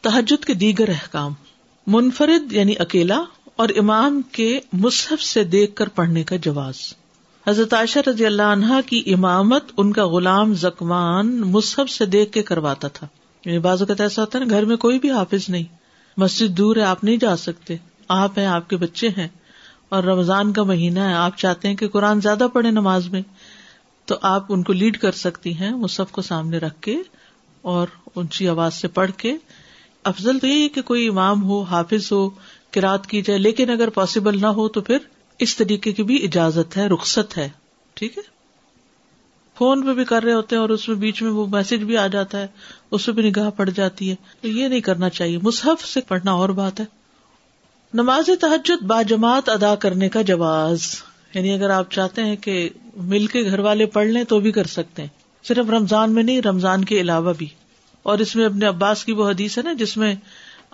تحجد کے دیگر احکام، منفرد یعنی اکیلا اور امام کے مصحف سے دیکھ کر پڑھنے کا جواز۔ حضرت عائشہ رضی اللہ عنہا کی امامت ان کا غلام زکوان مصحف سے دیکھ کے کرواتا تھا۔ یعنی بازو کا ایسا ہوتا ہے نا، گھر میں کوئی بھی حافظ نہیں۔ مسجد دور ہے، آپ نہیں جا سکتے۔ آپ ہیں، آپ کے بچے ہیں۔ اور رمضان کا مہینہ ہے، آپ چاہتے ہیں کہ قرآن زیادہ پڑھے نماز میں۔ تو آپ ان کو لیڈ کر سکتی ہیں مصحف کو سامنے رکھ کے اور اونچی آواز سے پڑھ کے افضل تو یہی کہ کوئی امام ہو، حافظ ہو رات کی جائے، لیکن اگر پاسبل نہ ہو تو پھر اس طریقے کی بھی اجازت ہے، رخصت ہے۔ ٹھیک ہے؟ فون پہ بھی کر رہے ہوتے ہیں اور اس میں بیچ میں وہ میسج بھی آ جاتا ہے، اس میں بھی نگاہ پڑ جاتی ہے۔ تو یہ نہیں کرنا چاہیے۔ مصحف سے پڑھنا اور بات ہے۔ نماز تحجد با جماعت ادا کرنے کا جواز۔ یعنی اگر آپ چاہتے ہیں کہ مل کے گھر والے پڑھ لیں تو بھی کر سکتے ہیں۔ صرف رمضان میں نہیں، رمضان کے علاوہ بھی۔ اور اس میں اپنے عباس کی وہ حدیث ہے نا جس میں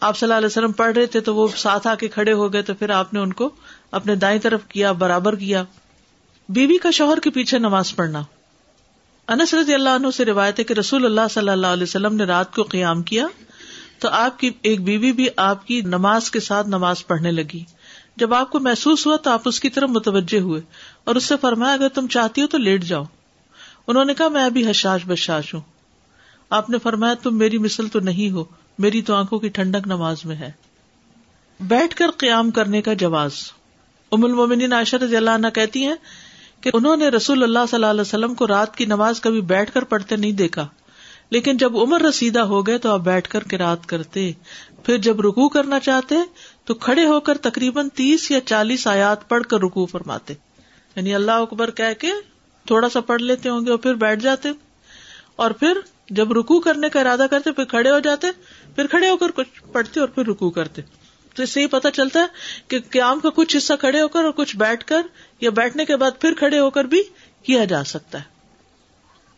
آپ صلی اللہ علیہ وسلم پڑھ رہے تھے تو وہ ساتھ آ کے کھڑے ہو گئے تو پھر آپ نے ان کو اپنے دائیں طرف کیا، برابر کیا۔ بیوی کا شوہر کے پیچھے نماز پڑھنا۔ انس رضی اللہ عنہ سے روایت ہے کہ رسول اللہ صلی اللہ علیہ وسلم نے رات کو قیام کیا تو آپ کی ایک بیوی بھی آپ کی نماز کے ساتھ نماز پڑھنے لگی۔ جب آپ کو محسوس ہوا تو آپ اس کی طرف متوجہ ہوئے اور اس سے فرمایا، اگر تم چاہتی ہو تو لیٹ جاؤ۔ انہوں نے کہا، میں ابھی حشاش بشاش ہوں۔ آپ نے فرمایا تم میری مثل تو نہیں ہو، میری تو آنکھوں کی ٹھنڈک نماز میں ہے۔ بیٹھ کر قیام کرنے کا جواز۔ ام المومنین عائشہ رضی اللہ عنہ کہتی ہیں کہ انہوں نے رسول اللہ صلی اللہ علیہ وسلم کو رات کی نماز کبھی بیٹھ کر پڑھتے نہیں دیکھا۔ لیکن جب عمر رسیدہ ہو گئے تو آپ بیٹھ کر رات کرتے۔ پھر جب رکو کرنا چاہتے تو کھڑے ہو کر تقریباً تیس یا چالیس آیات پڑھ کر رکو فرماتے۔ یعنی اللہ اکبر کہہ کے تھوڑا سا پڑھ لیتے ہوں گے اور پھر بیٹھ جاتے۔ اور پھر جب رکو کرنے کا ارادہ کرتے، پھر کھڑے ہو جاتے، پھر کھڑے ہو کر کچھ پڑھتے اور پھر رکو کرتے۔ تو اس سے یہ پتا چلتا ہے کہ قیام کا کچھ حصہ کھڑے ہو کر اور کچھ بیٹھ کر یا بیٹھنے کے بعد پھر کھڑے ہو کر بھی کیا جا سکتا ہے۔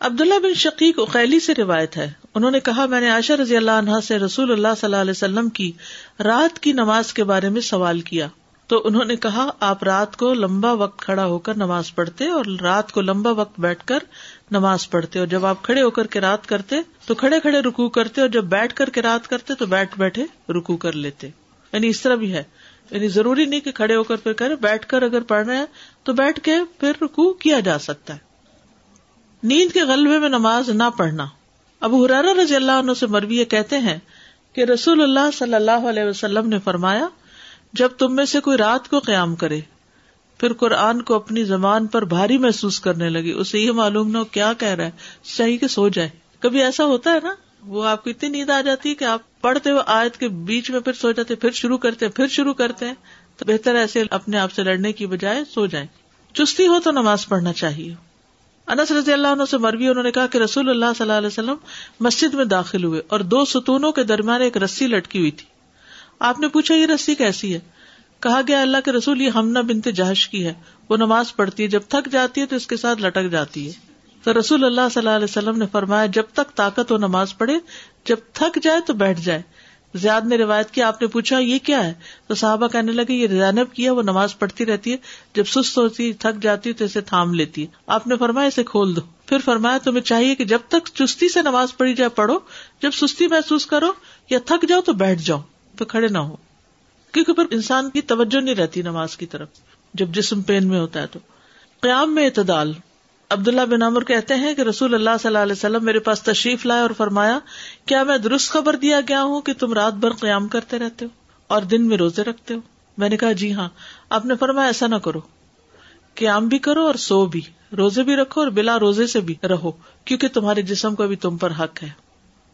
عبداللہ بن شقیق اخیلی سے روایت ہے۔ انہوں نے کہا، میں نے عائشہ رضی اللہ عنہ سے رسول اللہ صلی اللہ علیہ وسلم کی رات کی نماز کے بارے میں سوال کیا۔ تو انہوں نے کہا، آپ رات کو لمبا وقت کھڑا ہو کر نماز پڑھتے اور رات کو لمبا وقت بیٹھ کر نماز پڑھتے اور جب آپ کھڑے ہو کر کے رات کرتے تو کھڑے کھڑے رکو کرتے اور جب بیٹھ کر کے رات کرتے تو بیٹھ بیٹھے رکو کر لیتے۔ یعنی اس طرح بھی ہے۔ یعنی ضروری نہیں کہ کھڑے ہو کر پھر کرے بیٹھ کر اگر پڑھ رہے ہیں تو بیٹھ کے پھر رکو کیا جا سکتا ہے۔ نیند کے غلبے میں نماز نہ پڑھنا۔ ابو حرارا رضی اللہ عنہ سے مروی کہتے ہیں کہ رسول اللہ صلی اللہ علیہ وسلم نے فرمایا، جب تم میں سے کوئی رات کو قیام کرے پھر قرآن کو اپنی زبان پر بھاری محسوس کرنے لگی۔ اسے یہ معلوم نہ ہو کیا کہہ رہا ہے۔ صحیح کہ سو جائے۔ کبھی ایسا ہوتا ہے نا؟ وہ آپ کو اتنی نیند آ جاتی ہے کہ آپ پڑھتے ہوئے آیت کے بیچ میں پھر سو جاتے پھر شروع کرتے پھر شروع کرتے ہیں۔ تو بہتر ایسے اپنے آپ سے لڑنے کی بجائے سو جائیں۔ چستی ہو تو نماز پڑھنا چاہیے۔ انس رضی اللہ عنہ سے مروی، انہوں نے کہا کہ رسول اللہ صلی اللہ علیہ وسلم مسجد میں داخل ہوئے اور دو ستونوں کے درمیان ایک رسی لٹکی ہوئی تھی۔ آپ نے پوچھا یہ رسی کیسی ہے؟ کہا گیا اللہ کے رسول، یہ ہمنا بنتے جہش کی ہے۔ وہ نماز پڑھتی ہے، جب تھک جاتی ہے تو اس کے ساتھ لٹک جاتی ہے۔ تو رسول اللہ صلی اللہ علیہ وسلم نے فرمایا، جب تک طاقت ہو نماز پڑھے، جب تھک جائے تو بیٹھ جائے۔ زیاد نے روایت کی، آپ نے پوچھا، یہ کیا ہے؟ تو صحابہ کہنے لگے، یہ زینب کی ہے، وہ نماز پڑھتی رہتی ہے۔ جب سست ہوتی، تھک جاتی تو اسے تھام لیتی ہے۔ آپ نے فرمایا، اسے کھول دو۔ پھر فرمایا، تمہیں چاہیے کہ جب تک چستی سے نماز پڑھی جائے، پڑھو۔ جب سستی محسوس کرو یا تھک جاؤ تو بیٹھ جاؤ، تو کھڑے نہ ہو۔ کیونکہ پھر انسان کی توجہ نہیں رہتی نماز کی طرف۔ جب جسم پین میں ہوتا ہے تو۔ قیام میں اعتدال۔ عبداللہ بن عمر کہتے ہیں کہ رسول اللہ صلی اللہ علیہ وسلم میرے پاس تشریف لائے اور فرمایا، کیا میں درست خبر دیا گیا ہوں کہ تم رات بھر قیام کرتے رہتے ہو اور دن میں روزے رکھتے ہو؟ میں نے کہا جی ہاں۔ آپ نے فرمایا، ایسا نہ کرو۔ قیام بھی کرو اور سو بھی۔ روزے بھی رکھو اور بلا روزے سے بھی رہو، کیونکہ تمہارے جسم کا بھی تم پر حق ہے۔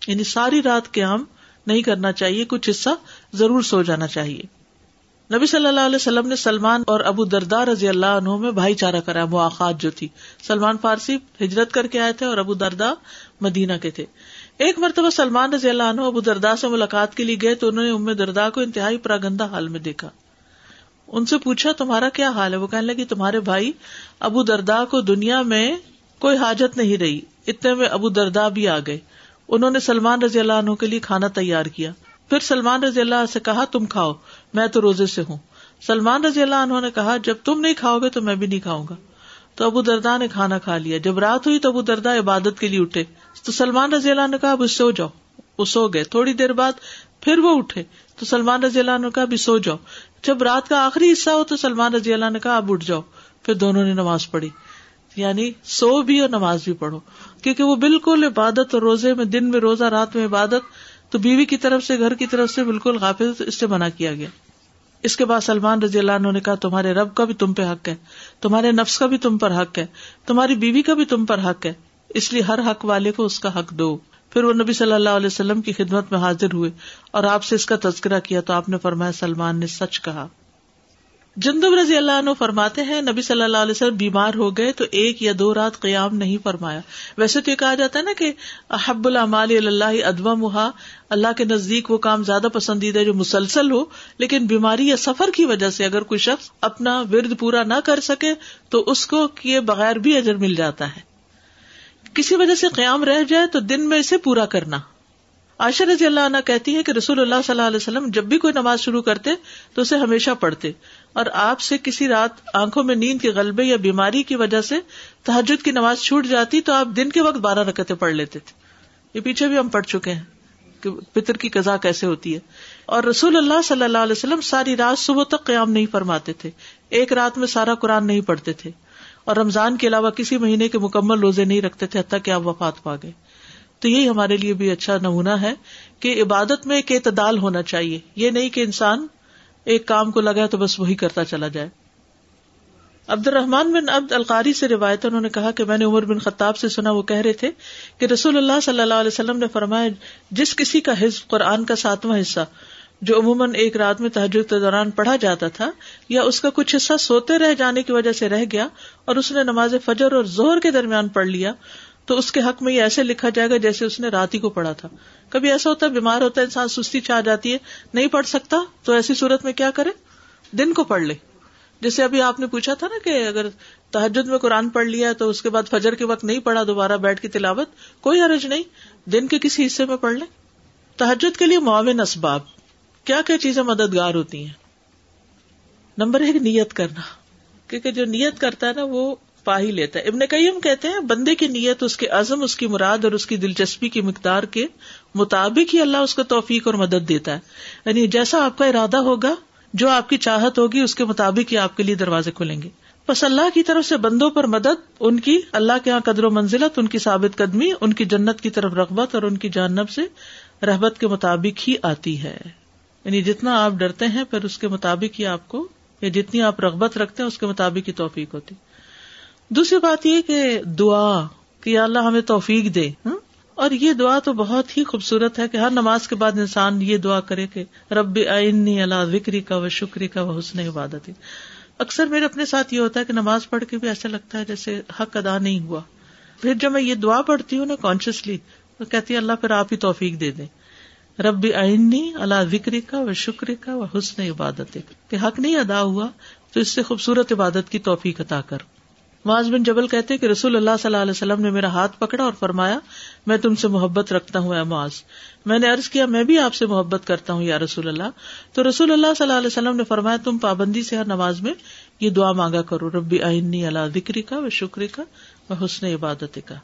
یعنی ساری رات قیام نہیں کرنا چاہیے، کچھ حصہ ضرور سو جانا چاہیے۔ نبی صلی اللہ علیہ وسلم نے سلمان اور ابو دردار رضی اللہ عنہ میں بھائی چارہ کرا مواقع جو تھی۔ سلمان فارسی ہجرت کر کے آئے تھے اور ابو دردا مدینہ کے تھے۔ ایک مرتبہ سلمان رضی اللہ عنہ ابو دردا سے ملاقات کے لیے گئے تو انہوں نے ام دردا کو انتہائی پراگندہ حال میں دیکھا۔ ان سے پوچھا، تمہارا کیا حال ہے؟ وہ کہنے لگی تمہارے بھائی ابو دردا کو دنیا میں کوئی حاجت نہیں رہی، اتنے میں ابو دردا بھی آ گئے۔ انہوں نے سلمان رضی اللہ عنہ کے لیے کھانا تیار کیا۔ پھر سلمان رضی اللہ سے کہا، تم کھاؤ، میں تو روزے سے ہوں۔ سلمان رضی اللہ عنہ نے کہا، جب تم نہیں کھاؤ گے تو میں بھی نہیں کھاؤں گا۔ تو ابو دردا نے کھانا کھا لیا۔ جب رات ہوئی تو ابو دردا عبادت کے لیے اٹھے۔ تو سلمان رضی اللہ نے کہا، اب اس سے ہو جاؤ۔ وہ سو گئے۔ تھوڑی دیر بعد پھر وہ اٹھے۔ تو سلمان رضی اللہ عنہ کا بھی سو جاؤ۔ جب رات کا آخری حصہ ہو تو سلمان رضی اللہ نے کہا، اب اٹھ جاؤ۔ پھر دونوں نے نماز پڑھی۔ یعنی سو بھی اور نماز بھی پڑھو۔ کیونکہ وہ بالکل عبادت اور روزے میں، دن میں روزہ، رات میں عبادت تو بیوی کی طرف سے، گھر کی طرف سے بالکل غافل اس سے منع کیا گیا۔ اس کے بعد سلمان رضی اللہ عنہ نے کہا، تمہارے رب کا بھی تم پہ حق ہے، تمہارے نفس کا بھی تم پر حق ہے، تمہاری بیوی کا بھی تم پر حق ہے، اس لیے ہر حق والے کو اس کا حق دو۔ پھر وہ نبی صلی اللہ علیہ وسلم کی خدمت میں حاضر ہوئے اور آپ سے اس کا تذکرہ کیا تو آپ نے فرمایا، سلمان نے سچ کہا۔ جندب رضی اللہ عنہ فرماتے ہیں، نبی صلی اللہ علیہ وسلم بیمار ہو گئے تو ایک یا دو رات قیام نہیں فرمایا۔ ویسے تو یہ کہا جاتا ہے نا کہ احب العمال اللہ ادوا محا اللہ کے نزدیک وہ کام زیادہ پسندیدہ جو مسلسل ہو، لیکن بیماری یا سفر کی وجہ سے اگر کوئی شخص اپنا ورد پورا نہ کر سکے تو اس کو کیے بغیر بھی اجر مل جاتا ہے۔ کسی وجہ سے قیام رہ جائے تو دن میں اسے پورا کرنا۔ عائشہ رضی اللہ عنہ کہتی ہے کہ رسول اللہ صلی اللہ علیہ وسلم جب بھی کوئی نماز شروع کرتے تو اسے ہمیشہ پڑھتے۔ اور آپ سے کسی رات آنکھوں میں نیند کے غلبے یا بیماری کی وجہ سے تحجد کی نماز چھوٹ جاتی تو آپ دن کے وقت بارہ رکتے پڑھ لیتے تھے۔ یہ پیچھے بھی ہم پڑھ چکے ہیں کہ پتر کی قزا کیسے ہوتی ہے۔ اور رسول اللہ صلی اللہ علیہ وسلم ساری رات صبح تک قیام نہیں فرماتے تھے۔ ایک رات میں سارا قرآن نہیں پڑھتے تھے۔ اور رمضان کے علاوہ کسی مہینے کے مکمل روزے نہیں رکھتے تھے حتیٰ کہ آپ وفات پا گئے۔ تو یہی ہمارے لیے بھی اچھا نمونہ ہے کہ عبادت میں ایک اعتدال ہونا چاہیے۔ یہ نہیں کہ انسان ایک کام کو لگا تو بس وہی کرتا چلا جائے۔ عبد الرحمان بن عبد القاری سے روایت انہوں نے کہا کہ میں نے عمر بن خطاب سے سنا، وہ کہہ رہے تھے کہ رسول اللہ صلی اللہ علیہ وسلم نے فرمایا، جس کسی کا حزب قرآن کا ساتواں حصہ، جو عموماً ایک رات میں تحجد کے دوران پڑھا جاتا تھا، یا اس کا کچھ حصہ سوتے رہ جانے کی وجہ سے رہ گیا اور اس نے نماز فجر اور زہر کے درمیان پڑھ لیا تو اس کے حق میں یہ ایسے لکھا جائے گا جیسے اس نے رات ہی کو پڑھا تھا۔ کبھی ایسا ہوتا ہے بیمار ہوتا ہے انسان سستی چاہ جاتی ہے، نہیں پڑھ سکتا، تو ایسی صورت میں کیا کرے؟ دن کو پڑھ لے۔ جیسے ابھی آپ نے پوچھا تھا نا کہ اگر تحجد میں قرآن پڑھ لیا تو اس کے بعد فجر کے وقت نہیں پڑھا، دوبارہ بیٹھ کی تلاوت، کوئی حرج نہیں۔ دن کے کسی حصے میں پڑھ لیں۔ تحجد کے لیے معاون اسباب۔ کیا کیا چیزیں مددگار ہوتی ہیں؟ نمبر ایک، نیت کرنا۔ کیونکہ جو نیت کرتا ہے نا، وہ پا ہی لیتا ہے۔ ابن کئیم کہتے ہیں، بندے کی نیت، اس کے عزم، اس کی مراد اور اس کی دلچسپی کی مقدار کے مطابق ہی اللہ اس کو توفیق اور مدد دیتا ہے۔ یعنی جیسا آپ کا ارادہ ہوگا، جو آپ کی چاہت ہوگی، اس کے مطابق ہی آپ کے لیے دروازے کھلیں گے۔ بس اللہ کی طرف سے بندوں پر مدد، ان کی، اللہ کے یہاں قدر و منزلت، ان کی ثابت قدمی، ان کی جنت کی طرف رغبت اور ان کی جانب سے رحبت کے مطابق ہی آتی ہے۔ یعنی جتنا آپ ڈرتے ہیں، پھر اس کے مطابق ہی آپ کو، یا جتنی آپ رغبت رکھتے ہیں، اس کے مطابق ہی توفیق ہوتی۔ دوسری بات یہ کہ دعا کہ اللہ ہمیں توفیق دے ہاں؟ اور یہ دعا تو بہت ہی خوبصورت ہے کہ ہر نماز کے بعد انسان یہ دعا کرے کہ رب آئنی اللہ وکری کا و شکری کا و حسن عبادت اکثر میرے اپنے ساتھ یہ ہوتا ہے کہ نماز پڑھ کے بھی ایسا لگتا ہے جیسے حق ادا نہیں ہوا۔ پھر جب میں یہ دعا پڑھتی ہوں نا کانشیسلی تو کہتی ہے اللہ پھر آپ ہی توفیق دے دیں۔ رب آئنی اللہ وکری کا و شکری کا و حسن عبادت کہ حق نہیں ادا ہوا تو اس سے خوبصورت عبادت کی توفیق عطا کر۔ معاذ بن جبل کہتے کہ رسول اللہ صلی اللہ علیہ وسلم نے میرا ہاتھ پکڑا اور فرمایا، میں تم سے محبت رکھتا ہوں اے معاذ۔ میں نے ارض کیا، میں بھی آپ سے محبت کرتا ہوں یا رسول اللہ۔ تو رسول اللہ صلی اللہ علیہ وسلم نے فرمایا، تم پابندی سے ہر نماز میں یہ دعا مانگا کرو۔ ربی آئنی اللہ ذکری کا و شکری کا و حسن عبادت کا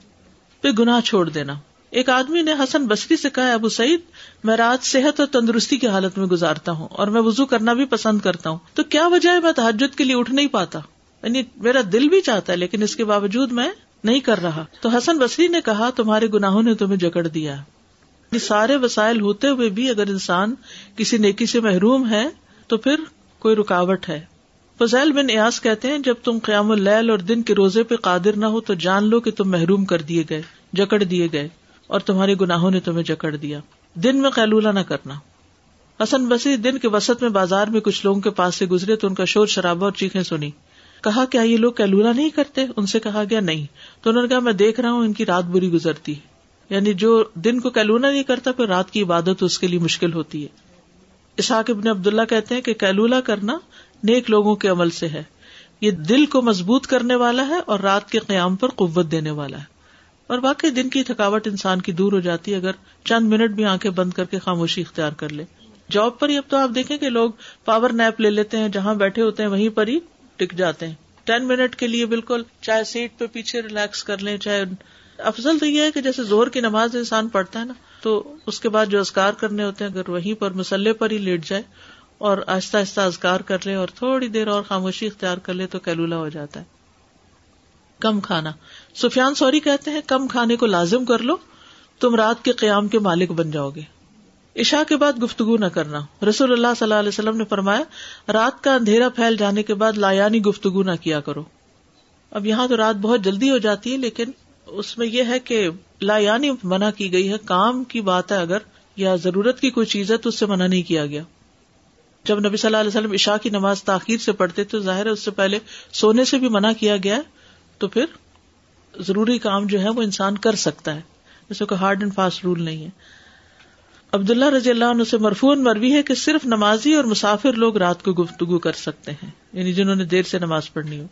پھر گناہ چھوڑ دینا۔ ایک آدمی نے حسن بسری سے کہا ابو سعید، میں رات صحت اور تندرستی کی حالت میں گزارتا ہوں اور میں وزو کرنا بھی پسند کرتا ہوں۔ تو کیا وجہ ہے، میں تحجد کے لیے اٹھ نہیں پاتا؟ یعنی میرا دل بھی چاہتا ہے، لیکن اس کے باوجود میں نہیں کر رہا۔ تو حسن بصری نے کہا، تمہارے گناہوں نے تمہیں جکڑ دیا۔ یعنی سارے وسائل ہوتے ہوئے بھی اگر انسان کسی نیکی سے محروم ہے، تو پھر کوئی رکاوٹ ہے۔ فضیل بن ایاس کہتے ہیں، جب تم قیام اللیل اور دن کے روزے پہ قادر نہ ہو، تو جان لو کہ تم محروم کر دیے گئے، جکڑ دیے گئے، اور تمہارے گناہوں نے تمہیں جکڑ دیا۔ دن میں قیلولہ نہ کرنا۔ حسن بسی دن کے وسط میں بازار میں کچھ لوگوں کے پاس سے گزرے تو ان کا شور شرابہ اور چیخیں سنی۔ کہا کیا یہ لوگ کیلولا نہیں کرتے؟ ان سے کہا گیا نہیں۔ تو انہوں نے کہا میں دیکھ رہا ہوں ان کی رات بری گزرتی۔ ہے یعنی جو دن کو کیلولا نہیں کرتا، پھر رات کی عبادت اس کے لیے مشکل ہوتی ہے۔ اسحاق ابن عبداللہ کہتے ہیں کہ کیلولا کرنا نیک لوگوں کے عمل سے ہے۔ یہ دل کو مضبوط کرنے والا ہے اور رات کے قیام پر قوت دینے والا ہے۔ اور باقی دن کی تھکاوٹ انسان کی دور ہو جاتی ہے اگر چند منٹ بھی آنکھیں بند کر کے خاموشی اختیار کر لے۔ جاب پر ہی اب تو آپ دیکھیں کہ لوگ پاور نیپ لے لیتے ہیں، جہاں بیٹھے ہوتے ہیں وہیں پر ہی ٹک جاتے ہیں۔ ٹین منٹ کے لیے بالکل چاہے سیٹ پہ پیچھے ریلیکس کر لیں، چاہے افضل تو یہ ہے کہ جیسے زور کی نماز انسان پڑھتا ہے نا، تو اس کے بعد جو ازکار کرنے ہوتے ہیں، اگر وہیں پر مسلح پر ہی لیٹ جائے اور آہستہ آہستہ ازکار کر لے اور تھوڑی دیر اور خاموشی اختیار کر لے تو کیلولا ہو جاتا ہے۔ کم کھانا۔ سفیان سوری کہتے ہیں، کم کھانے کو لازم کر لو، تم رات کے قیام کے مالک بن جاؤ گے۔ عشاء کے بعد گفتگو نہ کرنا۔ رسول اللہ صلی اللہ علیہ وسلم نے فرمایا، رات کا اندھیرا پھیل جانے کے بعد لایانی گفتگو نہ کیا کرو۔ اب یہاں تو رات بہت جلدی ہو جاتی ہے، لیکن اس میں یہ ہے کہ لایانی منع کی گئی ہے۔ کام کی بات ہے اگر، یا ضرورت کی کوئی چیز ہے، تو اس سے منع نہیں کیا گیا۔ جب نبی صلی اللہ علیہ وسلم عشاء کی نماز تاخیر سے پڑھتے، تو ظاہر ہے اس سے پہلے سونے سے بھی منع کیا گیا تو پھر ضروری کام جو ہے وہ انسان کر سکتا ہے۔ جیسے کوئی ہارڈ اینڈ فاسٹ رول نہیں ہے۔ عبداللہ رضی اللہ عنہ سے مرفون مروی ہے کہ صرف نمازی اور مسافر لوگ رات کو گفتگو کر سکتے ہیں یعنی جنہوں نے دیر سے نماز پڑھنی ہو۔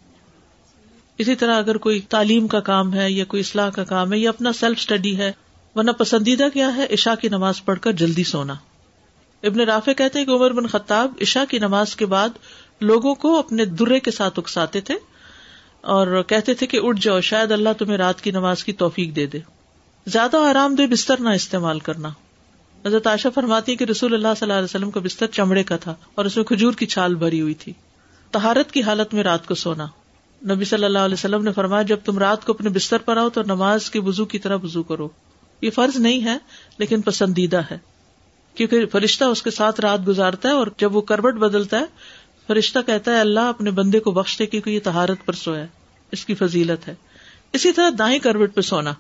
اسی طرح اگر کوئی تعلیم کا کام ہے یا کوئی اصلاح کا کام ہے یا اپنا سیلف اسٹڈی ہے، ورنہ پسندیدہ کیا ہے عشاء کی نماز پڑھ کر جلدی سونا۔ ابن رافع کہتے ہیں کہ عمر بن خطاب عشاء کی نماز کے بعد لوگوں کو اپنے درے کے ساتھ اکساتے تھے اور کہتے تھے کہ اٹھ جاؤ، شاید اللہ تمہیں رات کی نماز کی توفیق دے دے۔ زیادہ آرام دہ بستر نہ استعمال کرنا۔ حضرت عائشہ فرماتی کہ رسول اللہ صلی اللہ علیہ وسلم کا بستر چمڑے کا تھا اور اس میں کھجور کی چھال بھری ہوئی تھی۔ تہارت کی حالت میں رات کو سونا۔ نبی صلی اللہ علیہ وسلم نے فرمایا، جب تم رات کو اپنے بستر پر آؤ تو نماز کے وزو کی طرح وزو کرو۔ یہ فرض نہیں ہے، لیکن پسندیدہ ہے۔ کیونکہ فرشتہ اس کے ساتھ رات گزارتا ہے اور جب وہ کروٹ بدلتا ہے، فرشتہ کہتا ہے، اللہ اپنے بندے کو بخش دے کیونکہ یہ تہارت پر سویا اس کی فضیلت ہے۔ اسی طرح دائیں کروٹ پہ سونا۔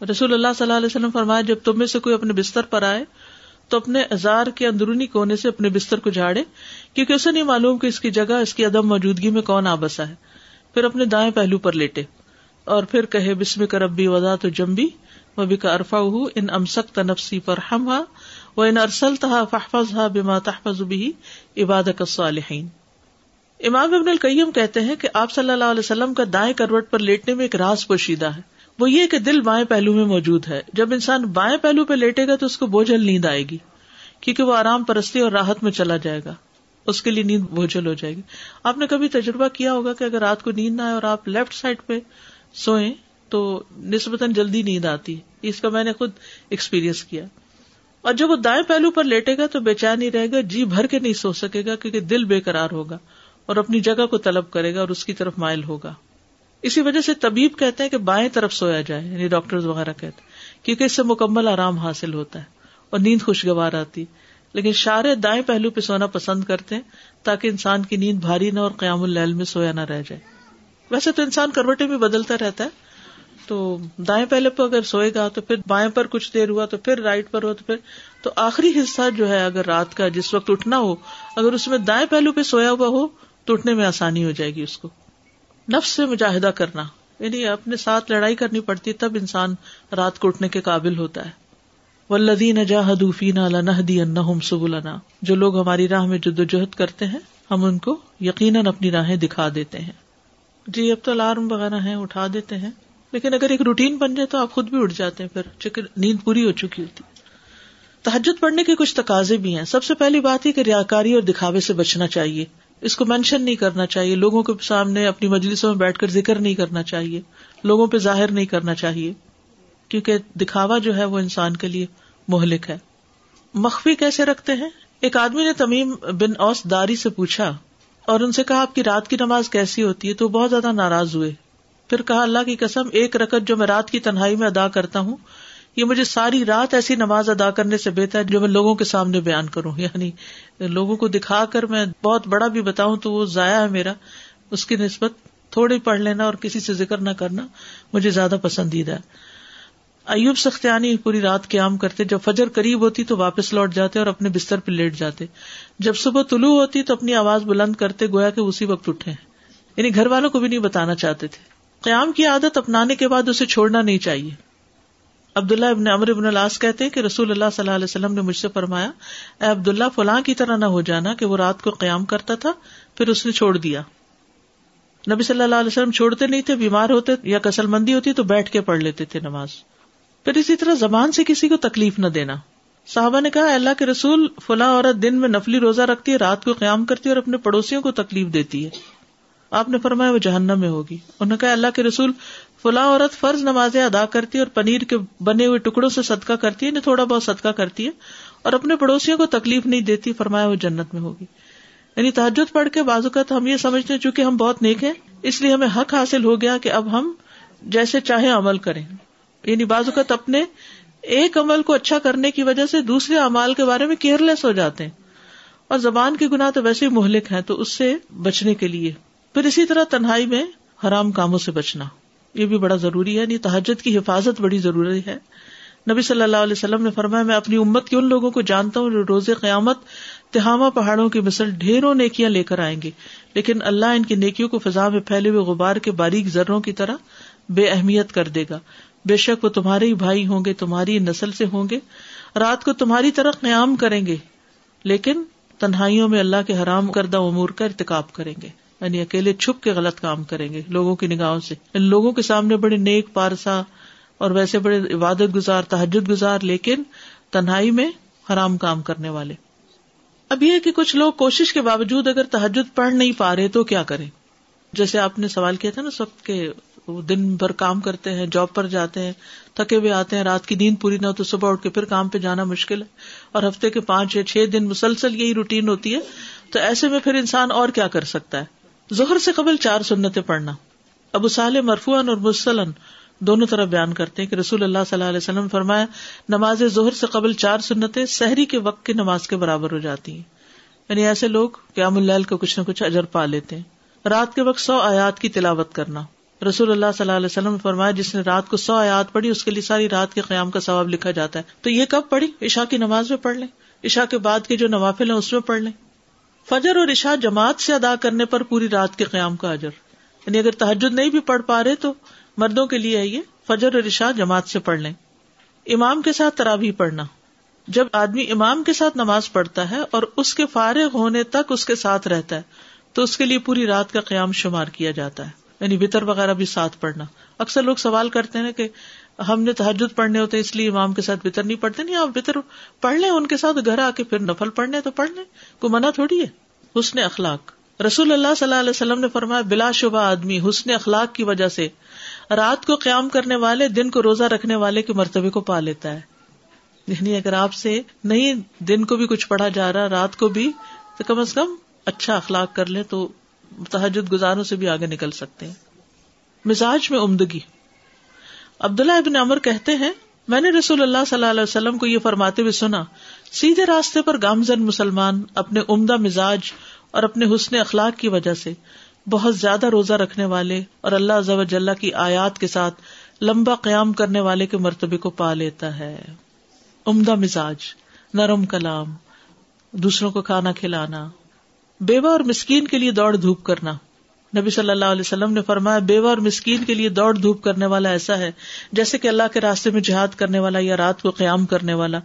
رسول اللہ صلی اللہ علیہ وسلم فرمایا، جب تم میں سے کوئی اپنے بستر پر آئے، تو اپنے ازار کے اندرونی کونے سے اپنے بستر کو جھاڑے، کیونکہ اسے نہیں معلوم کہ اس کی جگہ، اس کی عدم موجودگی میں کون آبسا ہے۔ پھر اپنے دائیں پہلو پر لیٹے، اور پھر کہے، بسم کا ربی وزا تو جمبی وہ بھی کا ارفا ان امسک تنفسی پر ہم ہا وہ ان ارسل تہا فحفظ ہا بما تحفظ بھی عبادت الصالحین۔ امام ابن القیم کہتے ہیں کہ آپ صلی اللہ علیہ وسلم کا دائیں کروٹ پر لیٹنے میں ایک راز پوشیدہ ہے۔ وہ یہ کہ دل بائیں پہلو میں موجود ہے۔ جب انسان بائیں پہلو پہ لیٹے گا تو اس کو بوجھل نیند آئے گی، کیونکہ وہ آرام پرستی اور راحت میں چلا جائے گا۔ اس کے لیے نیند بوجھل ہو جائے گی۔ آپ نے کبھی تجربہ کیا ہوگا کہ اگر رات کو نیند نہ آئے اور آپ لیفٹ سائڈ پہ سوئیں تو نسبتاً جلدی نیند آتی۔ ہے اس کا میں نے خود ایکسپیرئنس کیا۔ اور جب وہ دائیں پہلو پر لیٹے گا تو بے چین نہیں رہے گا جی بھر کے نہیں سو سکے گا کیونکہ دل بے قرار ہوگا اور اپنی جگہ کو طلب کرے گا اور اس کی طرف مائل ہوگا۔ اسی وجہ سے طبیب کہتے ہیں کہ بائیں طرف سویا جائے یعنی ڈاکٹر وغیرہ کہتے ہیں، کیونکہ اس سے مکمل آرام حاصل ہوتا ہے اور نیند خوشگوار آتی۔ لیکن شارے دائیں پہلو پہ سونا پسند کرتے ہیں تاکہ انسان کی نیند بھاری نہ اور قیام العل میں سویا نہ رہ جائے۔ ویسے تو انسان کروٹے بھی بدلتا رہتا ہے، تو دائیں پہلے پہ اگر سوئے گا تو پھر بائیں پر کچھ دیر ہوا تو پھر رائٹ پر ہو تو پھر، تو آخری حصہ جو ہے اگر رات کا جس وقت اٹھنا ہو، اگر اس میں دائیں پہلو پہ سویا ہوا ہو، تو اٹھنے میں آسانی ہو جائے گی اس کو۔ نفس سے مجاہدہ کرنا یعنی اپنے ساتھ لڑائی کرنی پڑتی، تب انسان رات کو اٹھنے کے قابل ہوتا ہے۔ ولدین جو لوگ ہماری راہ میں جد و جہد کرتے ہیں، ہم ان کو یقیناً اپنی راہیں دکھا دیتے ہیں۔ جی اب تو الارم وغیرہ ہیں، اٹھا دیتے ہیں۔ لیکن اگر ایک روٹین بن جائے تو آپ خود بھی اٹھ جاتے ہیں پھر چکر نیند پوری ہو چکی ہوتی۔ تحجد پڑھنے کے کچھ تقاضے بھی ہیں۔ سب سے پہلی بات یہ کہ ریاکاری اور دکھاوے سے بچنا چاہیے۔ اس کو مینشن نہیں کرنا چاہیے۔ لوگوں کے سامنے اپنی مجلسوں میں بیٹھ کر ذکر نہیں کرنا چاہیے۔ لوگوں پہ ظاہر نہیں کرنا چاہیے۔ کیونکہ دکھاوا جو ہے وہ انسان کے لیے مہلک ہے۔ مخفی کیسے رکھتے ہیں؟ ایک آدمی نے تمیم بن اوس داری سے پوچھا اور ان سے کہا، آپ کی رات کی نماز کیسی ہوتی ہے؟ تو بہت زیادہ ناراض ہوئے۔ پھر کہا، اللہ کی قسم، ایک رکت جو میں رات کی تنہائی میں ادا کرتا ہوں یہ مجھے ساری رات ایسی نماز ادا کرنے سے بہتر جو میں لوگوں کے سامنے بیان کروں۔ یعنی لوگوں کو دکھا کر میں بہت بڑا بھی بتاؤں تو وہ ضائع ہے میرا۔ اس کی نسبت تھوڑی پڑھ لینا اور کسی سے ذکر نہ کرنا مجھے زیادہ پسندیدہ ہے۔ ایوب سختیانی پوری رات قیام کرتے، جب فجر قریب ہوتی تو واپس لوٹ جاتے اور اپنے بستر پہ لیٹ جاتے۔ جب صبح طلوع ہوتی تو اپنی آواز بلند کرتے، گویا کہ اسی وقت اٹھے۔ یعنی گھر والوں کو بھی نہیں بتانا چاہتے تھے۔ قیام کی عادت اپنانے کے بعد اسے چھوڑنا نہیں چاہیے۔ عبداللہ ابن امر ابن الاس کہتے ہیں کہ رسول اللہ صلی اللہ علیہ وسلم نے مجھ سے فرمایا، اے عبداللہ، فلاں کی طرح نہ ہو جانا کہ وہ رات کو قیام کرتا تھا، پھر اس نے چھوڑ دیا۔ نبی صلی اللہ علیہ وسلم چھوڑتے نہیں تھے، بیمار ہوتے یا کسل مندی ہوتی تو بیٹھ کے پڑھ لیتے تھے نماز۔ پھر اسی طرح زبان سے کسی کو تکلیف نہ دینا۔ صحابہ نے کہا اللہ کے رسول، فلاں عورت دن میں نفلی روزہ رکھتی ہے، رات کو قیام کرتی ہے اور اپنے پڑوسیوں کو تکلیف دیتی ہے۔ آپ نے فرمایا وہ جہنم میں ہوگی۔ انہوں نے کہا، اللہ کے رسول فلاں عورت فرض نمازیں ادا کرتی ہے اور پنیر کے بنے ہوئے ٹکڑوں سے صدقہ کرتی ہے یعنی تھوڑا بہت صدقہ کرتی ہے اور اپنے پڑوسیوں کو تکلیف نہیں دیتی، فرمایا وہ جنت میں ہوگی۔ یعنی تحجد پڑھ کے بازو کا ہم یہ سمجھتے ہیں، چونکہ ہم بہت نیک ہیں، اس لیے ہمیں حق حاصل ہو گیا کہ اب ہم جیسے چاہے عمل کریں۔ یعنی بازو کا اپنے ایک عمل کو اچھا کرنے کی وجہ سے دوسرے امال کے بارے میں کیئر لیس ہو جاتے ہیں۔ اور زبان کی گناہ تو ویسے ہی مہلک ہے تو اس سے بچنے کے لیے پھر اسی طرح تنہائی میں حرام کاموں سے بچنا، یہ بھی بڑا ضروری ہے یعنی تحجد کی حفاظت بڑی ضروری ہے۔ نبی صلی اللہ علیہ وسلم نے فرمایا، میں اپنی امت کے ان لوگوں کو جانتا ہوں جو روز قیامت تہامہ پہاڑوں کی مثل ڈھیروں نیکیاں لے کر آئیں گے۔ لیکن اللہ ان کی نیکیوں کو فضا میں پھیلے ہوئے غبار کے باریک ذروں کی طرح بے اہمیت کر دے گا۔ بے شک وہ تمہارے ہی بھائی ہوں گے، تمہاری نسل سے ہوں گے۔ رات کو تمہاری طرح قیام کریں گے، لیکن تنہائیوں میں اللہ کے حرام کردہ امور کا ارتکاب کریں گے۔ یعنی اکیلے چھپ کے غلط کام کریں گے لوگوں کی نگاہوں سے۔ ان لوگوں کے سامنے بڑے نیک پارسا اور ویسے بڑے عبادت گزار تحجد گزار، لیکن تنہائی میں حرام کام کرنے والے۔ اب یہ کہ کچھ لوگ کوشش کے باوجود اگر تحجد پڑھ نہیں پا رہے تو کیا کریں؟ جیسے آپ نے سوال کیا تھا نا سب کے دن بھر کام کرتے ہیں، جاب پر جاتے ہیں، تھکے ہوئے آتے ہیں، رات کی نیند پوری نہ ہو تو صبح اٹھ کے پھر کام پہ جانا مشکل ہے۔ اور ہفتے کے پانچ یا چھ دن مسلسل یہی روٹین ہوتی ہے۔ تو ایسے میں پھر انسان اور کیا کر سکتا ہے؟ زہر سے قبل چار سنتیں پڑھنا۔ ابو سال مرفوان اور مسلم دونوں طرف بیان کرتے ہیں کہ رسول اللہ صلی اللہ علیہ وسلم فرمایا، نماز ظہر سے قبل چار سنتیں سحری کے وقت کی نماز کے برابر ہو جاتی ہیں۔ یعنی ایسے لوگ قیام اللہ کو کچھ نہ کچھ اجر پا لیتے ہیں۔ رات کے وقت سو آیات کی تلاوت کرنا۔ رسول اللہ صلی اللہ علیہ وسلم فرمایا، جس نے رات کو سو آیات پڑھی، اس کے لیے ساری رات کے قیام کا ثواب لکھا جاتا ہے۔ تو یہ کب پڑھی؟ عشاء کی نماز میں پڑھ لیں۔ عشاء کے بعد کے جو نوافل ہیں، اس میں پڑھ لیں۔ فجر اور عشاء جماعت سے ادا کرنے پر پوری رات کے قیام کا اجر۔ یعنی اگر تحجد نہیں بھی پڑھ پا رہے تو مردوں کے لیے ہے یہ فجر اور عشاء جماعت سے پڑھ لیں۔ امام کے ساتھ ترابی پڑھنا۔ جب آدمی امام کے ساتھ نماز پڑھتا ہے اور اس کے فارغ ہونے تک اس کے ساتھ رہتا ہے، تو اس کے لیے پوری رات کا قیام شمار کیا جاتا ہے۔ یعنی وطر وغیرہ بھی ساتھ پڑھنا۔ اکثر لوگ سوال کرتے ہیں کہ ہم نے تحجد پڑھنے ہوتے اس لیے امام کے ساتھ وطر نہیں پڑھتے۔ نہیں، آپ وطر پڑھ لیں، ان کے ساتھ گھر آ کے پھر نفل پڑھنے تو پڑھ لیں کو منع تھوڑی ہے۔ حسن اخلاق۔ رسول اللہ صلی اللہ علیہ وسلم نے فرمایا، بلا شبہ آدمی، حسن اخلاق کی وجہ سے رات کو قیام کرنے والے، دن کو روزہ رکھنے والے کے مرتبے کو پا لیتا ہے۔ یعنی اگر آپ سے نہیں، دن کو بھی کچھ پڑھا جا رہا، رات کو بھی تو کم از کم اچھا اخلاق کر لے تو تحجد گزاروں سے بھی آگے نکل سکتے ہیں۔ مزاج میں عمدگی۔ عبداللہ ابن عمر کہتے ہیں میں نے رسول اللہ صلی اللہ علیہ وسلم کو یہ فرماتے ہوئے سنا، سیدھے راستے پر گامزن مسلمان اپنے عمدہ مزاج اور اپنے حسن اخلاق کی وجہ سے بہت زیادہ روزہ رکھنے والے اور اللہ کی آیات کے ساتھ لمبا قیام کرنے والے کے مرتبے کو پا لیتا ہے۔ عمدہ مزاج، نرم کلام، دوسروں کو کھانا کھلانا، بیوہ اور مسکین کے لیے دوڑ دھوپ کرنا۔ نبی صلی اللہ علیہ وسلم نے فرمایا بیوہ اور مسکین کے لیے دوڑ دھوپ کرنے والا ایسا ہے جیسے کہ اللہ کے راستے میں جہاد کرنے والا یا رات کو قیام کرنے والا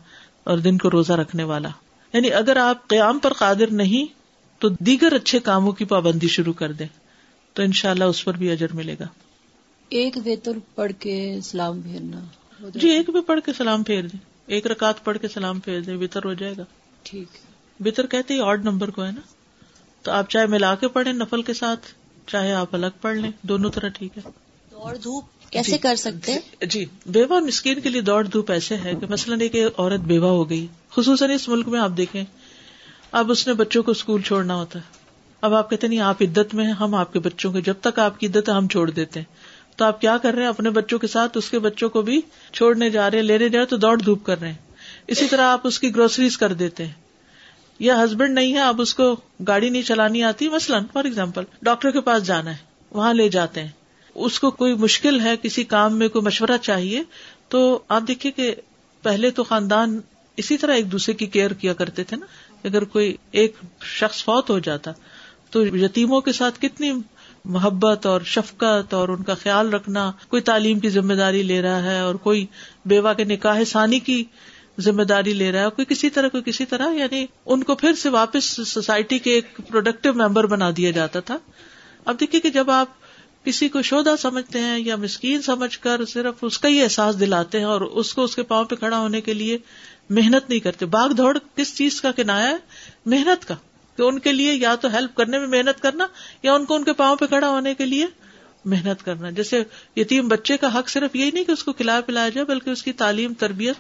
اور دن کو روزہ رکھنے والا۔ یعنی اگر آپ قیام پر قادر نہیں تو دیگر اچھے کاموں کی پابندی شروع کر دیں۔ تو ان شاء اللہ اس پر بھی اجر ملے گا۔ ایک ویتر پڑھ کے سلام پھیرنا۔ جی ایک بھی پڑھ کے سلام پھیر دیں۔ ایک رکعت پڑھ کے سلام پھیر دیں وطر ہو جائے گا۔ ٹھیک۔ وطر کہتے ہی آڈ نمبر کو ہے نا۔ تو آپ چاہے ملا کے پڑھیں نفل کے ساتھ۔ چاہے آپ الگ پڑھ لیں دونوں طرح ٹھیک ہے۔ دوڑ دھوپ کیسے کر سکتے جی بیوہ اور مسکین کے لیے دوڑ دھوپ ایسے ہے کہ مثلاً ایک عورت بیوہ ہو گئی خصوصاً اس ملک میں آپ دیکھیں اب اس نے بچوں کو اسکول چھوڑنا ہوتا ہے۔ اب آپ کہتے نہیں آپ عدت میں ہیں ہم آپ کے بچوں کے جب تک آپ کی عدت ہے ہم چھوڑ دیتے ہیں۔ تو آپ کیا کر رہے ہیں؟ اپنے بچوں کے ساتھ اس کے بچوں کو بھی چھوڑنے جا رہے ہیں لینے جا رہے تو دوڑ دھوپ کر رہے ہیں۔ اسی طرح آپ اس کی گروسریز کر دیتے ہیں۔ یا ہسبینڈ نہیں ہے اب اس کو گاڑی نہیں چلانی آتی۔ مثلاً فار ایگزامپل ڈاکٹر کے پاس جانا ہے، وہاں لے جاتے ہیں۔ اس کو کوئی مشکل ہے، کسی کام میں کوئی مشورہ چاہیے، تو آپ دیکھیے کہ پہلے تو خاندان اسی طرح ایک دوسرے کی کیئر کیا کرتے تھے نا۔ اگر کوئی ایک شخص فوت ہو جاتا، تو یتیموں کے ساتھ کتنی محبت اور شفقت اور ان کا خیال رکھنا، کوئی تعلیم کی ذمہ داری لے رہا ہے اور کوئی بیوہ کے نکاح ثانی کی ذمہ داری لے رہا ہے، کوئی کسی طرح، کوئی کسی طرح یعنی ان کو پھر سے واپس سوسائٹی کے ایک پروڈکٹیو ممبر بنا دیا جاتا تھا۔ اب دیکھیے کہ جب آپ کسی کو شودا سمجھتے ہیں یا مسکین سمجھ کر صرف اس کا ہی احساس دلاتے ہیں اور اس کو اس کے پاؤں پہ کھڑا ہونے کے لیے محنت نہیں کرتے۔ باغ دوڑ کس چیز کا کنایا ہے؟ محنت کا۔ کہ ان کے لیے یا تو ہیلپ کرنے میں محنت کرنا یا ان کو ان کے پاؤں پہ کھڑا ہونے کے لیے محنت کرنا۔ جیسے یتیم بچے کا حق صرف یہی نہیں کہ اس کو کھلایا پلایا جائے، بلکہ اس کی تعلیم، تربیت۔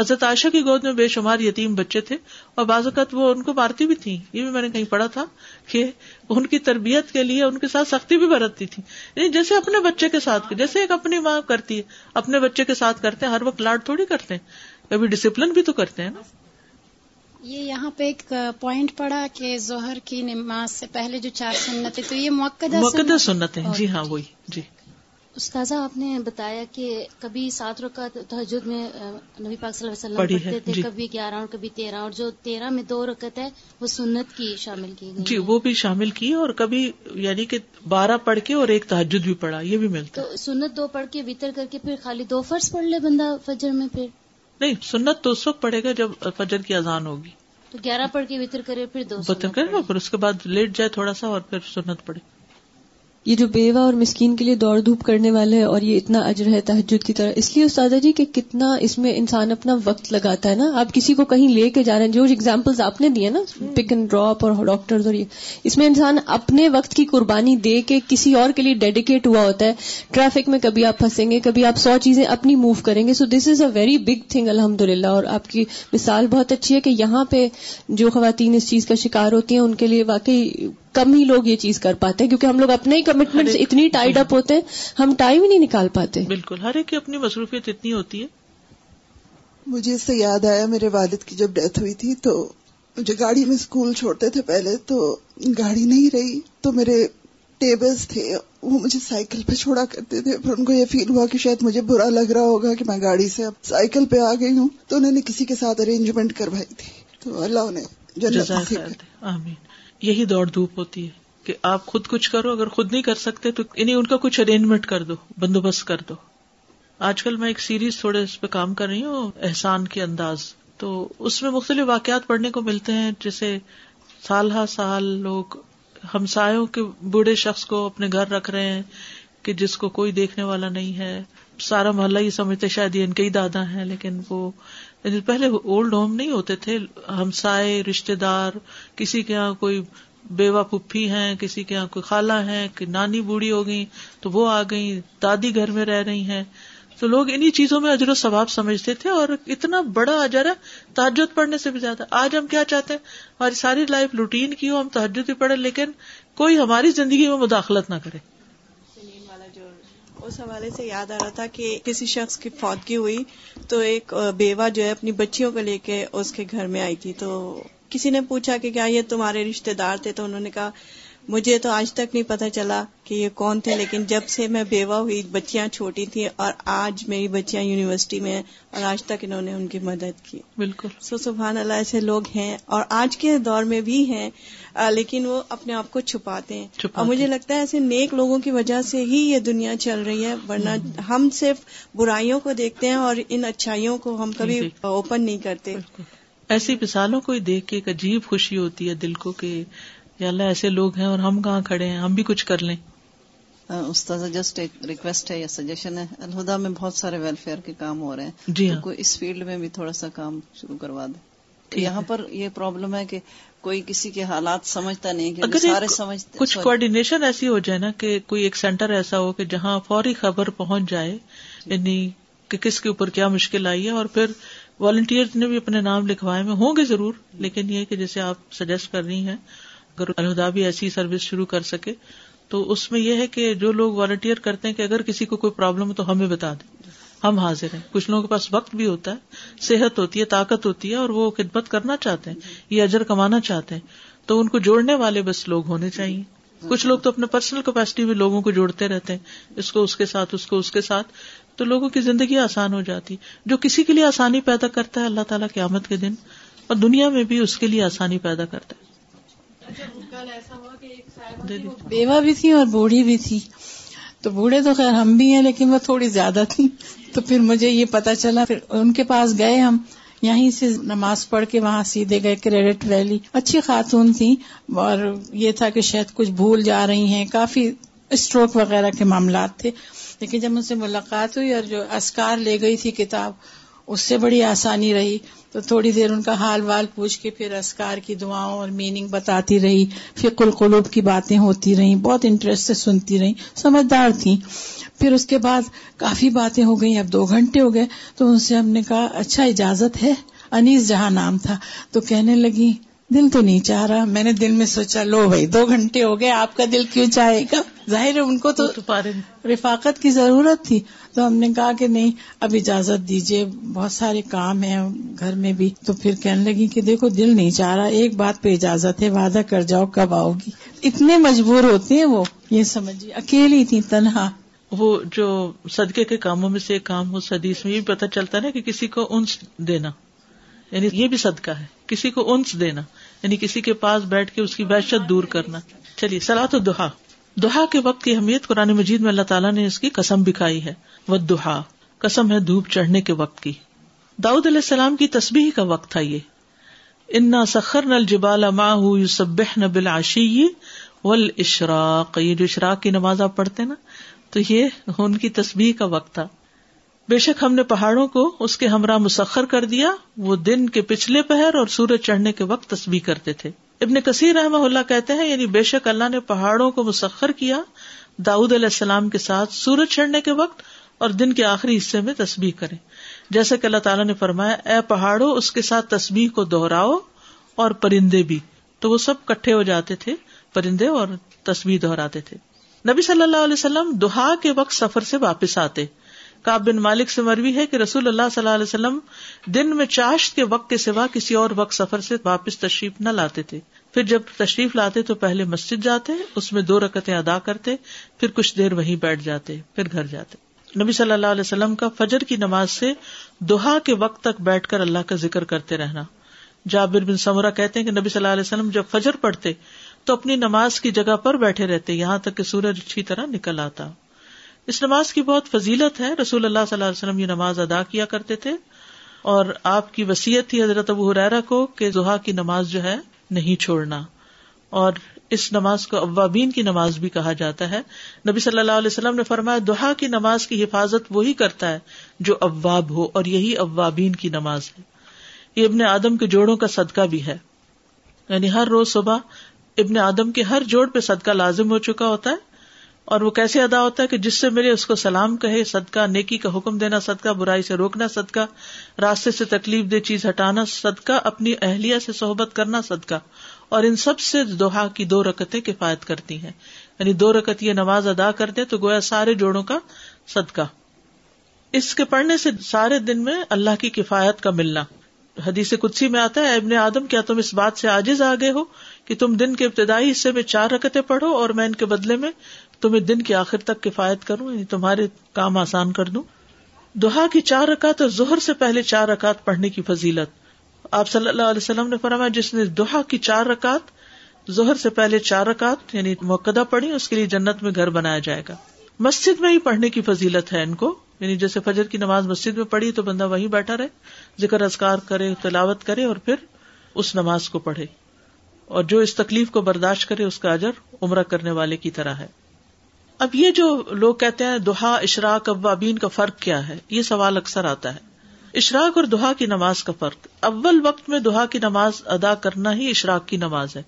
حضرت عائشہ کی گود میں بے شمار یتیم بچے تھے، اور بعض اوقات وہ ان کو مارتی بھی تھی یہ بھی میں نے کہیں پڑھا تھا کہ ان کی تربیت کے لیے ان کے ساتھ سختی بھی برتتی تھی۔ یعنی جیسے اپنے بچے کے ساتھ، جیسے ایک اپنی ماں کرتی ہے، اپنے بچے کے ساتھ کرتے ہیں، ہر وقت لاڈ تھوڑی کرتے ہیں۔ کبھی ڈسپلن بھی تو کرتے ہیں نا۔ یہ یہاں پہ ایک پوائنٹ پڑا کہ ظہر کی نماز سے پہلے جو چار سنت تو یہ موقع سنت ہے جی ہاں وہی جی۔ استاذہ آپ نے بتایا کہ کبھی سات رکعت تحجد میں نبی پاک صلی اللہ علیہ وسلم پڑھتے تھے جی۔ کبھی گیارہ اور کبھی تیرہ اور جو تیرہ میں دو رکعت ہے وہ سنت کی شامل کی گئی جی وہ بھی شامل کی اور کبھی یعنی کہ بارہ پڑھ کے اور ایک تحجد بھی پڑھا یہ بھی ملتا تو سنت دو پڑھ کے وطر کر کے پھر خالی دو فرض پڑھ لے بندہ فجر میں پھر؟ نہیں سنت تو اس وقت پڑے گا جب فجر کی اذان ہوگی۔ تو گیارہ پڑھ کے وطر کرے پھر دو وطر کرے پھر اس کے بعد لیٹ جائے تھوڑا سا اور پھر سنت پڑے۔ یہ جو بیوہ اور مسکین کے لیے دوڑ دھوپ کرنے والے اور یہ اتنا اجر ہے تحجد کی طرح۔ اس لیے استاد جی کہ کتنا اس میں انسان اپنا وقت لگاتا ہے نا۔ آپ کسی کو کہیں لے کے جا رہے ہیں، جو اگزامپل آپ نے دیے نا پک اینڈ ڈراپ اور ڈاکٹر اور یہ۔ اس میں انسان اپنے وقت کی قربانی دے کے کسی اور کے لیے ڈیڈیکیٹ ہوا ہوتا ہے۔ ٹریفک میں کبھی آپ پھنسیں گے، کبھی آپ سو چیزیں اپنی موو کریں گے۔ So this is a very big thing الحمد اور آپ کی مثال بہت اچھی ہے کہ یہاں پہ جو خواتین اس چیز کا شکار ہوتی ہیں، ان کے لیے واقعی کم ہی لوگ یہ چیز کر پاتے ہیں کیونکہ ہم لوگ اپنے ہی کمٹمنٹ اتنی ٹائڈ اپ ہوتے ہیں ہم ٹائم ہی نہیں نکال پاتے۔ بالکل ہر ایک کی اپنی مصروفیت اتنی ہوتی ہے۔ مجھے اس سے یاد آیا میرے والد کی جب ڈیتھ ہوئی تھی تو مجھے گاڑی میں اسکول چھوڑتے تھے پہلے تو گاڑی نہیں رہی۔ تو میرے ٹیبلز تھے وہ مجھے سائیکل پہ چھوڑا کرتے تھے۔ پھر ان کو یہ فیل ہوا کہ شاید مجھے برا لگ رہا ہوگا کہ میں گاڑی سے اب سائیکل پہ آ گئی ہوں۔ تو انہوں نے کسی کے ساتھ ارینجمنٹ کروائی تھی۔ تو اللہ انہیں آمین۔ یہی دوڑ دھوپ ہوتی ہے کہ آپ خود کچھ کرو، اگر خود نہیں کر سکتے تو انہیں ان کا کچھ ارینجمنٹ کر دو، بندوبست کر دو۔ آج کل میں ایک سیریز تھوڑے اس پہ کام کر رہی ہوں، احسان کے انداز۔ تو اس میں مختلف واقعات پڑھنے کو ملتے ہیں، جیسے سال ہا سال لوگ ہمسایوں کے بوڑھے شخص کو اپنے گھر رکھ رہے ہیں کہ جس کو کوئی دیکھنے والا نہیں ہے۔ سارا محلہ یہ سمجھتے شاید یہ ان کے ہی دادا ہیں، لیکن وہ یعنی پہلے اولڈ ہوم نہیں ہوتے تھے، ہمسائے رشتے دار، کسی کے یہاں کوئی بیوہ پپھی ہیں، کسی کے یہاں کوئی خالہ ہے کہ نانی بوڑھی ہو گئی تو وہ آ گئی دادی گھر میں رہ رہی ہیں۔ تو لوگ انہیں چیزوں میں اجر و ثواب سمجھتے تھے اور اتنا بڑا اجر ہے تحجد پڑھنے سے بھی زیادہ۔ آج ہم کیا چاہتے ہیں؟ ہماری ساری لائف روٹین کی ہو، ہم تحجد بھی پڑھے لیکن کوئی ہماری زندگی میں مداخلت نہ کرے۔ اس حوالے سے یاد آ رہا تھا کہ کسی شخص کی فوتگی ہوئی تو ایک بیوہ جو ہے اپنی بچیوں کو لے کے اس کے گھر میں آئی تھی تو کسی نے پوچھا کہ کیا یہ تمہارے رشتے دار تھے تو انہوں نے کہا مجھے تو آج تک نہیں پتا چلا کہ یہ کون تھے لیکن جب سے میں بیوہ ہوئی بچیاں چھوٹی تھیں اور آج میری بچیاں یونیورسٹی میں ہیں اور آج تک انہوں نے ان کی مدد کی۔ بالکل۔ سو سبحان اللہ ایسے لوگ ہیں اور آج کے دور میں بھی ہیں لیکن وہ اپنے آپ کو چھپاتے ہیں۔ اور مجھے لگتا ہے ایسے نیک لوگوں کی وجہ سے ہی یہ دنیا چل رہی ہے ورنہ ہم صرف برائیوں کو دیکھتے ہیں اور ان اچھائیوں کو ہم کبھی اوپن نہیں کرتے۔ ایسی مثالوں کو دیکھ کے ایک عجیب خوشی ہوتی ہے دل کو کہ یا اللہ ایسے لوگ ہیں اور ہم کہاں کھڑے ہیں؟ ہم بھی کچھ کر لیں۔ استاد جسٹ ایک ریکویسٹ ہے یا سجیشن ہے۔ الہدا میں بہت سارے ویلفیئر کے کام ہو رہے ہیں۔ جی ہاں۔ کوئی اس فیلڈ میں بھی تھوڑا سا کام شروع کروا دے۔ یہاں پر یہ پرابلم ہے کہ کوئی کسی کے حالات سمجھتا نہیں کہ سارے سمجھتے کچھ کوآڈینیشن ایسی ہو جائے نا کہ کوئی ایک سینٹر ایسا ہو کہ جہاں فوری خبر پہنچ جائے یعنی کہ کس کے اوپر کیا مشکل آئی ہے اور پھر والنٹیئر نے بھی اپنے نام لکھوائے میں ہوں گے ضرور لیکن یہ کہ جیسے آپ سجیسٹ کر رہی ہیں اگر الہدا بھی ایسی سروس شروع کر سکے، تو اس میں یہ ہے کہ جو لوگ والنٹیئر کرتے ہیں کہ اگر کسی کو کوئی پرابلم ہے تو ہمیں بتا دیں۔ ہم حاضر ہیں۔ کچھ لوگوں کے پاس وقت بھی ہوتا ہے، صحت ہوتی ہے، طاقت ہوتی ہے اور وہ خدمت کرنا چاہتے ہیں یہ اجر کمانا چاہتے ہیں۔ تو ان کو جوڑنے والے بس لوگ ہونے چاہیے۔ کچھ لوگ تو اپنے پرسنل کیپیسٹی میں لوگوں کو جوڑتے رہتے ہیں۔ اس کو اس کے ساتھ، اس کو اس کے ساتھ۔ تو لوگوں کی زندگی آسان ہو جاتی جو کسی کے لیے آسانی پیدا کرتا ہے، اللہ تعالیٰ قیامت کے دن اور دنیا میں بھی اس کے لیے آسانی پیدا کرتا ہے۔ بیوہ بھی تھی اور بوڑھی بھی تھی۔ تو بوڑھے تو خیر ہم بھی ہیں لیکن وہ تھوڑی زیادہ تھی تو پھر مجھے یہ پتا چلا پھر ان کے پاس گئے ہم۔ یہیں سے نماز پڑھ کے وہاں سیدھے گئے کریڈٹ ویلی اچھی خاتون تھی اور یہ تھا کہ شاید کچھ بھول جا رہی ہیں۔ کافی اسٹروک وغیرہ کے معاملات تھے۔ لیکن جب مجھ سے ملاقات ہوئی اور جو اسکار لے گئی تھی کتاب اس سے بڑی آسانی رہی تو تھوڑی دیر ان کا حال وال پوچھ کے پھر اسکار کی دعاؤں اور میننگ بتاتی رہی۔ فک القلوب کی باتیں ہوتی رہی بہت انٹرسٹ سے سنتی رہی سمجھدار تھیں۔ پھر اس کے بعد کافی باتیں ہو گئی اب دو گھنٹے ہو گئے۔ تو ان سے ہم نے کہا اچھا اجازت ہے، انیس جہاں نام تھا۔ تو کہنے لگی دل تو نہیں چاہ رہا۔ میں نے دل میں سوچا لو بھائی دو گھنٹے ہو گئے آپ کا دل کیوں چاہے گا؟ ظاہر ہے ان کو تو رفاقت کی ضرورت تھی۔ تو ہم نے کہا کہ نہیں اب اجازت دیجیے بہت سارے کام ہیں گھر میں بھی۔ تو پھر کہنے لگی کہ دیکھو دل نہیں چاہ رہا ایک بات پہ اجازت ہے وعدہ کر جاؤ کب آؤ گی؟ اتنے مجبور ہوتے ہیں وہ یہ سمجھیے اکیلی تھی تنہا۔ وہ جو صدقے کے کاموں میں سے ایک کام ہو سدیس میں یہ پتہ چلتا نا کہ کسی کو انس دینا۔ یعنی یہ بھی صدقہ ہے، کسی کو انس دینا یعنی کسی کے پاس بیٹھ کے اس کی وحشت دور کرنا۔ چلیے سلا تو دہا دہا کے وقت کی اہمیت قرآن مجید میں اللہ تعالیٰ نے اس کی قسم بکھائی ہے۔ وہ دہا قسم ہے دھوپ چڑھنے کے وقت کی۔ داؤد علیہ السلام کی تصبیح کا وقت تھا یہ۔ انا سخر نل جبال یو سب نبل آشی ول اشراق یہ جو اشراق کی نماز آپ پڑھتے نا، تو یہ ان کی تصبیح کا وقت تھا۔ بے شک ہم نے پہاڑوں کو اس کے ہمراہ مسخر کر دیا۔ وہ دن کے پچھلے پہر اور سورج چڑھنے کے وقت تصویر کرتے تھے۔ ابن کثیر رحمہ اللہ کہتے ہیں یعنی بے شک اللہ نے پہاڑوں کو مسخر کیا۔ داؤد علیہ السلام کے ساتھ سورج چڑھنے کے وقت اور دن کے آخری حصے میں تصویر کرے جیسے کہ اللہ تعالیٰ نے فرمایا، اے پہاڑوں، اس کے ساتھ تصویر کو دوہراؤ اور پرندے بھی۔ تو وہ سب کٹھے ہو جاتے تھے، پرندے اور تصویر دہراتے تھے۔ نبی صلی اللہ علیہ وسلم دہا کے وقت سفر سے واپس آتے۔ کاب بن مالک سے مروی ہے کہ رسول اللہ صلی اللہ علیہ وسلم دن میں چاشت کے وقت کے سوا کسی اور وقت سفر سے واپس تشریف نہ لاتے تھے۔ پھر جب تشریف لاتے تو پہلے مسجد جاتے، اس میں دو رکتیں ادا کرتے، پھر کچھ دیر وہیں بیٹھ جاتے، پھر گھر جاتے۔ نبی صلی اللہ علیہ وسلم کا فجر کی نماز سے دوہا کے وقت تک بیٹھ کر اللہ کا ذکر کرتے رہنا۔ جابر بن سمورا کہتے ہیں کہ نبی صلی اللہ علیہ وسلم جب فجر پڑھتے تو اپنی نماز کی جگہ پر بیٹھے رہتے، یہاں تک کہ سورج اچھی طرح نکل آتا۔ اس نماز کی بہت فضیلت ہے۔ رسول اللہ صلی اللہ علیہ وسلم یہ نماز ادا کیا کرتے تھے۔ اور آپ کی وسیعت تھی حضرت ابو حرا کو کہ زحا کی نماز جو ہے نہیں چھوڑنا۔ اور اس نماز کو اوابین کی نماز بھی کہا جاتا ہے۔ نبی صلی اللہ علیہ وسلم نے فرمایا دہا کی نماز کی حفاظت وہی کرتا ہے جو اواب ہو، اور یہی اوابین کی نماز ہے۔ یہ ابن آدم کے جوڑوں کا صدقہ بھی ہے۔ یعنی ہر روز صبح ابن آدم کے ہر جوڑ پہ صدقہ لازم ہو چکا ہوتا ہے۔ اور وہ کیسے ادا ہوتا ہے کہ جس سے ملے اس کو سلام کہے، صدقہ، نیکی کا حکم دینا، صدقہ، برائی سے روکنا، صدقہ، راستے سے تکلیف دے چیز ہٹانا، صدقہ، اپنی اہلیہ سے صحبت کرنا، صدقہ۔ اور ان سب سے دوہا کی دو رکتیں کفایت کرتی ہیں۔ یعنی دو رکت یہ نماز ادا کرتے تو گویا سارے جوڑوں کا صدقہ۔ اس کے پڑھنے سے سارے دن میں اللہ کی کفایت کا ملنا۔ حدیث کدسی میں آتا ہے ابن آدم، کیا تم اس بات سے آجز آگے ہو کہ تم دن کے ابتدائی حصے میں چار رکتیں پڑھو اور میں ان کے بدلے میں تمہیں دن کے آخر تک کفایت کروں یعنی تمہارے کام آسان کر دوں۔ دوہا کی چار رکعت اور زہر سے پہلے چار رکعت پڑھنے کی فضیلت۔ آپ صلی اللہ علیہ وسلم نے فرمایا، جس نے دوہا کی چار رکعت زہر سے پہلے چار رکعت یعنی موقع پڑھی، اس کے لیے جنت میں گھر بنایا جائے گا۔ مسجد میں ہی پڑھنے کی فضیلت ہے ان کو۔ یعنی جیسے فجر کی نماز مسجد میں پڑھی تو بندہ وہیں بیٹھا رہے، ذکر ازکار کرے، تلاوت کرے اور پھر اس نماز کو پڑھے۔ اور جو اس تکلیف کو برداشت کرے، اس کا اجر عمرہ کرنے والے کی طرح ہے۔ اب یہ جو لوگ کہتے ہیں دہا اشراق، اوابین کا فرق کیا ہے؟ یہ سوال اکثر آتا ہے۔ اشراق اور دہا کی نماز کا فرق۔ اول وقت میں دہا کی نماز ادا کرنا ہی اشراق کی نماز ہے۔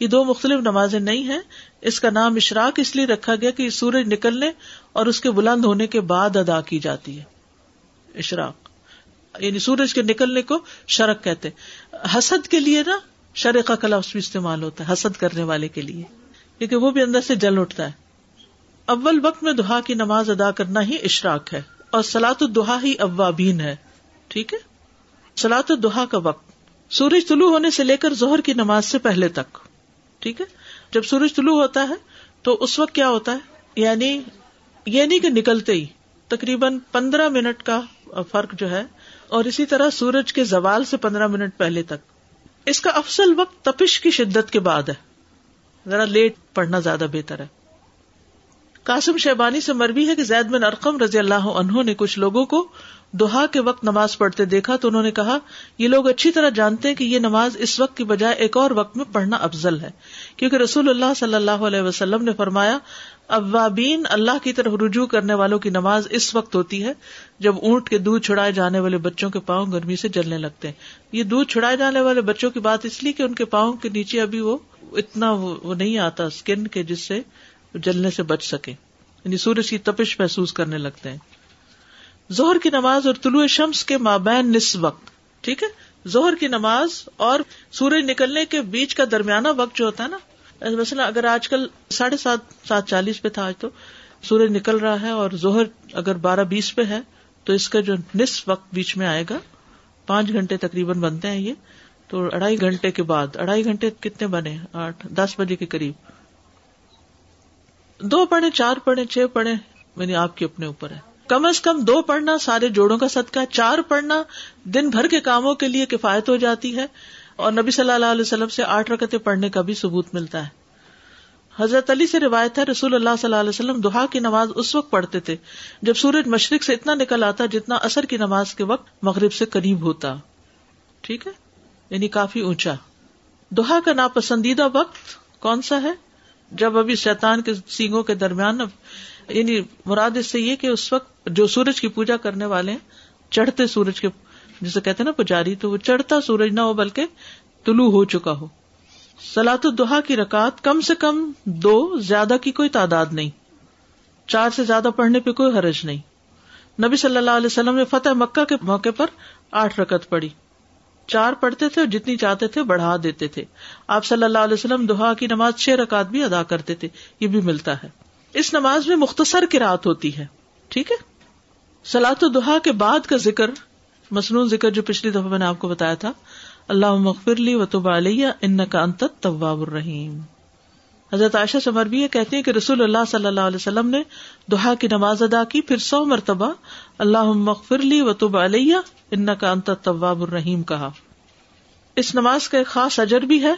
یہ دو مختلف نمازیں نہیں ہیں۔ اس کا نام اشراق اس لیے رکھا گیا کہ سورج نکلنے اور اس کے بلند ہونے کے بعد ادا کی جاتی ہے۔ اشراق۔ یعنی سورج کے نکلنے کو شرک کہتے حسد کے لیے نا شرق کا لفظ بھی استعمال ہوتا ہے، حسد کرنے والے کے لیے۔ کیونکہ وہ بھی اندر سے جل اٹھتا ہے۔ اول وقت میں دہا کی نماز ادا کرنا ہی اشراق ہے اور سلاط الدہا ہی اوابین ہے۔ ٹھیک ہے؟ سلاط الدہا کا وقت۔ سورج طلوع ہونے سے لے کر زہر کی نماز سے پہلے تک۔ ٹھیک ہے؟ جب سورج طلوع ہوتا ہے تو اس وقت کیا ہوتا ہے؟ یعنی یہ نہیں کہ نکلتے ہی۔ تقریباً پندرہ منٹ کا فرق جو ہے اور اسی طرح سورج کے زوال سے پندرہ منٹ پہلے تک۔ اس کا افسل وقت تپش کی شدت کے بعد ہے۔ ذرا لیٹ پڑھنا زیادہ بہتر ہے۔ قاسم شیبانی سے مربی ہے کہ زید بن ارقم رضی اللہ عنہ نے کچھ لوگوں کو دوہا کے وقت نماز پڑھتے دیکھا تو انہوں نے کہا، یہ لوگ اچھی طرح جانتے ہیں کہ یہ نماز اس وقت کی بجائے ایک اور وقت میں پڑھنا افضل ہے۔ کیونکہ رسول اللہ صلی اللہ علیہ وسلم نے فرمایا، اوابین اللہ کی طرف رجوع کرنے والوں کی نماز اس وقت ہوتی ہے جب اونٹ کے دودھ چھڑائے جانے والے بچوں کے پاؤں گرمی سے جلنے لگتے ہیں۔ یہ دودھ چھڑائے جانے والے بچوں کی بات اس لیے کہ ان کے پاؤں کے نیچے ابھی وہ اتنا وہ نہیں آتا اسکن کے جس سے جلنے سے بچ سکے۔ یعنی سورج کی تپش محسوس کرنے لگتے ہیں۔ زہر کی نماز اور طلوع شمس کے مابین نس وقت، ٹھیک ہے؟ زہر کی نماز اور سورج نکلنے کے بیچ کا درمیانہ وقت جو ہوتا ہے نا، مثلا اگر آج کل ساڑھے سات سات چالیس پہ تھا آج تو، سورج نکل رہا ہے اور زہر اگر بارہ بیس پہ ہے، تو اس کا جو نصف وقت بیچ میں آئے گا، پانچ گھنٹے تقریباً بنتے ہیں یہ۔ تو اڑائی گھنٹے کے بعد اڑائی گھنٹے کتنے بنے؟ آٹھ، دس بجے کے قریب۔ دو پڑھے چار پڑھے چھ پڑھے یعنی آپ کے اپنے اوپر ہے۔ کم از کم دو پڑھنا سارے جوڑوں کا صدقہ، چار پڑھنا دن بھر کے کاموں کے لیے کفایت ہو جاتی ہے اور نبی صلی اللہ علیہ وسلم سے آٹھ رکتے پڑھنے کا بھی ثبوت ملتا ہے۔ حضرت علی سے روایت ہے، رسول اللہ صلی اللہ علیہ وسلم دہا کی نماز اس وقت پڑھتے تھے جب سورج مشرق سے اتنا نکل آتا جتنا اثر کی نماز کے وقت مغرب سے قریب ہوتا۔ ٹھیک ہے؟ یعنی کافی اونچا۔ دوہا کا ناپسندیدہ وقت کون سا ہے؟ جب ابھی شیطان کے سینگوں کے درمیان یعنی مراد اس سے یہ کہ اس وقت جو سورج کی پوجا کرنے والے ہیں، چڑھتے سورج کے، جسے کہتے نا پجاری، تو وہ چڑھتا سورج نہ ہو بلکہ طلوع ہو چکا ہو۔ سلاط الدحا کی رکعت کم سے کم دو، زیادہ کی کوئی تعداد نہیں۔ چار سے زیادہ پڑھنے پہ کوئی حرج نہیں۔ نبی صلی اللہ علیہ وسلم نے فتح مکہ کے موقع پر آٹھ رکت پڑی چار پڑھتے تھے اور جتنی چاہتے تھے بڑھا دیتے تھے۔ آپ صلی اللہ علیہ وسلم دہا کی نماز چھ رکعت بھی ادا کرتے تھے، یہ بھی ملتا ہے۔ اس نماز میں مختصر کی رات ہوتی ہے، ٹھیک ہے؟ سلاد و دہا کے بعد کا ذکر، مصنون ذکر جو پچھلی دفعہ میں نے آپ کو بتایا تھا اللہ مغفر لی و تب علیہ ان کا انت طواب الرحیم۔ حضرت عائشہ سمر بھی یہ کہتے ہیں کہ رسول اللہ صلی اللہ علیہ وسلم نے دہا کی نماز ادا کی، پھر سو مرتبہ اللہ مغفر لی و تب علیہ ان کا انت طواب الرحیم کہا۔ اس نماز کا ایک خاص اجر بھی ہے،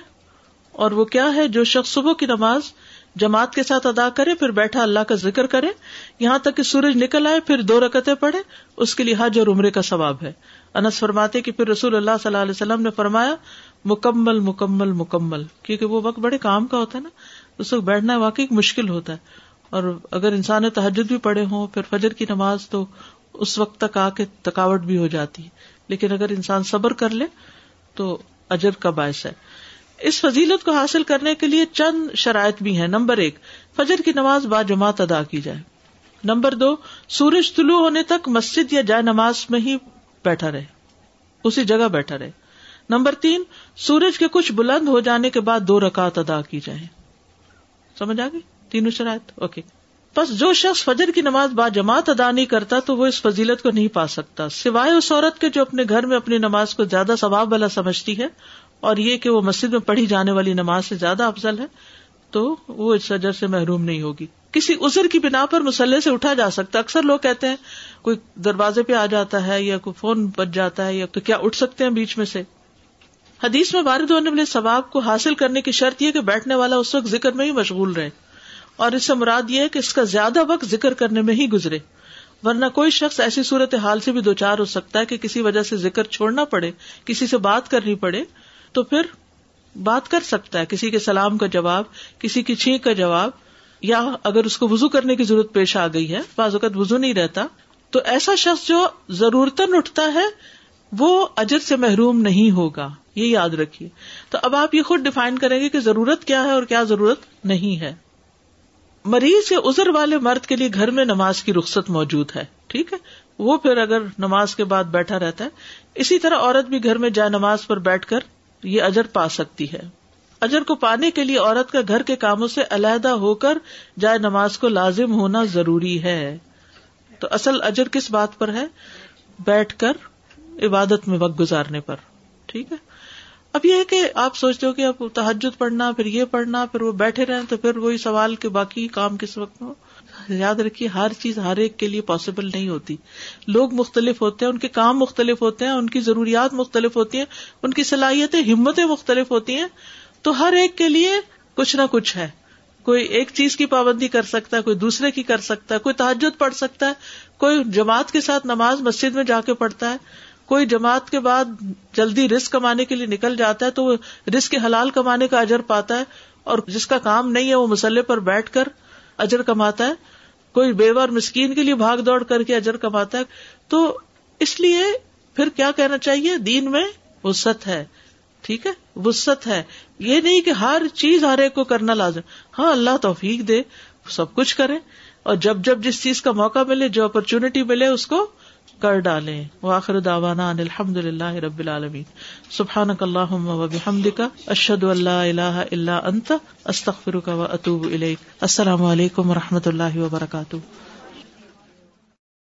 اور وہ کیا ہے؟ جو شخص صبح کی نماز جماعت کے ساتھ ادا کرے، پھر بیٹھا اللہ کا ذکر کرے، یہاں تک کہ سورج نکل آئے، پھر دو رکتے پڑھے، اس کے لیے حج اور عمرے کا ثواب ہے۔ انس فرماتے کہ پھر رسول اللہ صلی اللہ علیہ وسلم نے فرمایا، مکمل مکمل مکمل، کیونکہ وہ وقت بڑے کام کا ہوتا ہے نا۔ اس وقت بیٹھنا واقعی مشکل ہوتا ہے۔ اور اگر انسان تحجد بھی پڑھے ہوں، پھر فجر کی نماز تو اس وقت تک آ کے تھکاوٹ بھی ہو جاتی ہے۔ لیکن اگر انسان صبر کر لے، تو اجر کا باعث ہے۔ اس فضیلت کو حاصل کرنے کے لیے چند شرائط بھی ہیں۔ نمبر ایک، فجر کی نماز با جماعت ادا کی جائے۔ نمبر دو، سورج طلوع ہونے تک مسجد یا جائے نماز میں ہی بیٹھا رہے۔ اسی جگہ بیٹھا رہے۔ نمبر تین، سورج کے کچھ بلند ہو جانے کے بعد دو رکعت ادا کی جائے سمجھ آ گئی؟ تینوں شرائط؟ اوکے. بس جو شخص فجر کی نماز با جماعت ادا نہیں کرتا تو وہ اس فضیلت کو نہیں پا سکتا. سوائے اس عورت کے جو اپنے گھر میں اپنی نماز کو زیادہ ثواب والا سمجھتی ہے اور یہ کہ وہ مسجد میں پڑھی جانے والی نماز سے زیادہ افضل ہے، تو وہ اس سجر سے محروم نہیں ہوگی. کسی ازر کی بنا پر مسلح سے اٹھا جا سکتا اکثر لوگ کہتے ہیں، کوئی دروازے پہ آ جاتا ہے یا کوئی فون بچ جاتا ہے یا تو کیا اٹھ سکتے ہیں بیچ میں سے؟ حدیث میں وارد ہونے والے ثواب کو حاصل کرنے کی شرط یہ کہ بیٹھنے والا اس وقت ذکر میں ہی مشغول رہے اور اس سے مراد یہ ہے کہ اس کا زیادہ وقت ذکر کرنے میں ہی گزرے ورنہ کوئی شخص ایسی صورت حال سے بھی دو چار ہو سکتا ہے کہ کسی وجہ سے ذکر چھوڑنا پڑے، کسی سے بات کرنی پڑے، تو پھر بات کر سکتا ہے، کسی کے سلام کا جواب، کسی کی چھینک کا جواب، یا اگر اس کو وزو کرنے کی ضرورت پیش آ گئی ہے، بعض اوقات وزو نہیں رہتا، تو ایسا شخص جو ضرورت اٹھتا ہے وہ اجر سے محروم نہیں ہوگا، یہ یاد رکھیے۔ تو اب آپ یہ خود ڈیفائن کریں گے کہ ضرورت کیا ہے اور کیا ضرورت نہیں ہے۔ مریض یا ازر والے مرد کے لیے گھر میں نماز کی رخصت موجود ہے، ٹھیک ہے؟ وہ پھر اگر نماز کے بعد بیٹھا رہتا ہے، اسی طرح عورت بھی گھر میں جائے نماز پر بیٹھ کر یہ اجر پا سکتی ہے۔ اجر کو پانے کے لیے عورت کا گھر کے کاموں سے علیحدہ ہو کر جائے نماز کو لازم ہونا ضروری ہے۔ تو اصل اجر کس بات پر ہے؟ بیٹھ کر عبادت میں وقت گزارنے پر۔ ٹھیک ہے؟ اب یہ ہے کہ آپ سوچتے ہو کہ اب تحجد پڑھنا، پھر یہ پڑھنا، پھر وہ بیٹھے رہے تو پھر وہی سوال کے باقی کام کس وقت ہو؟ یاد رکھیے، ہر چیز ہر ایک کے لیے پاسبل نہیں ہوتی۔ لوگ مختلف ہوتے ہیں، ان کے کام مختلف ہوتے ہیں، ان کی ضروریات مختلف ہوتی ہیں، ان کی صلاحیتیں، ہمتیں مختلف ہوتی ہیں۔ تو ہر ایک کے لیے کچھ نہ کچھ ہے۔ کوئی ایک چیز کی پابندی کر سکتا ہے، کوئی دوسرے کی کر سکتا ہے، کوئی تحجد پڑھ سکتا ہے، کوئی جماعت کے ساتھ نماز مسجد میں جا کے پڑھتا ہے۔ کوئی جماعت کے بعد جلدی رسک کمانے کے لیے نکل جاتا ہے تو وہ رسک کے حلال کمانے کا اجر پاتا ہے اور جس کا کام نہیں ہے وہ مسلح پر بیٹھ کر اجر کماتا ہے۔ کوئی بیوہ مسکین کے لیے بھاگ دوڑ کر کے اجر کماتا ہے۔ تو اس لیے پھر کیا کہنا چاہیے؟ دین میں وسط ہے۔ ٹھیک ہے؟ وسط ہے۔ یہ نہیں کہ ہر چیز ہر ایک کو کرنا لازم۔ ہاں اللہ توفیق دے، سب کچھ کرے۔ اور جب جب جس چیز کا موقع ملے، جو اپرچونٹی ملے، اس کو کر ڈالیں۔ واخر داوانا الحمد للہ رب العالمین۔ سبحان اللہ وبحمد کا اشد اللہ اللہ اللہ انت استخر کا و اطوب السلام علیکم و رحمۃ اللہ وبرکاتہ۔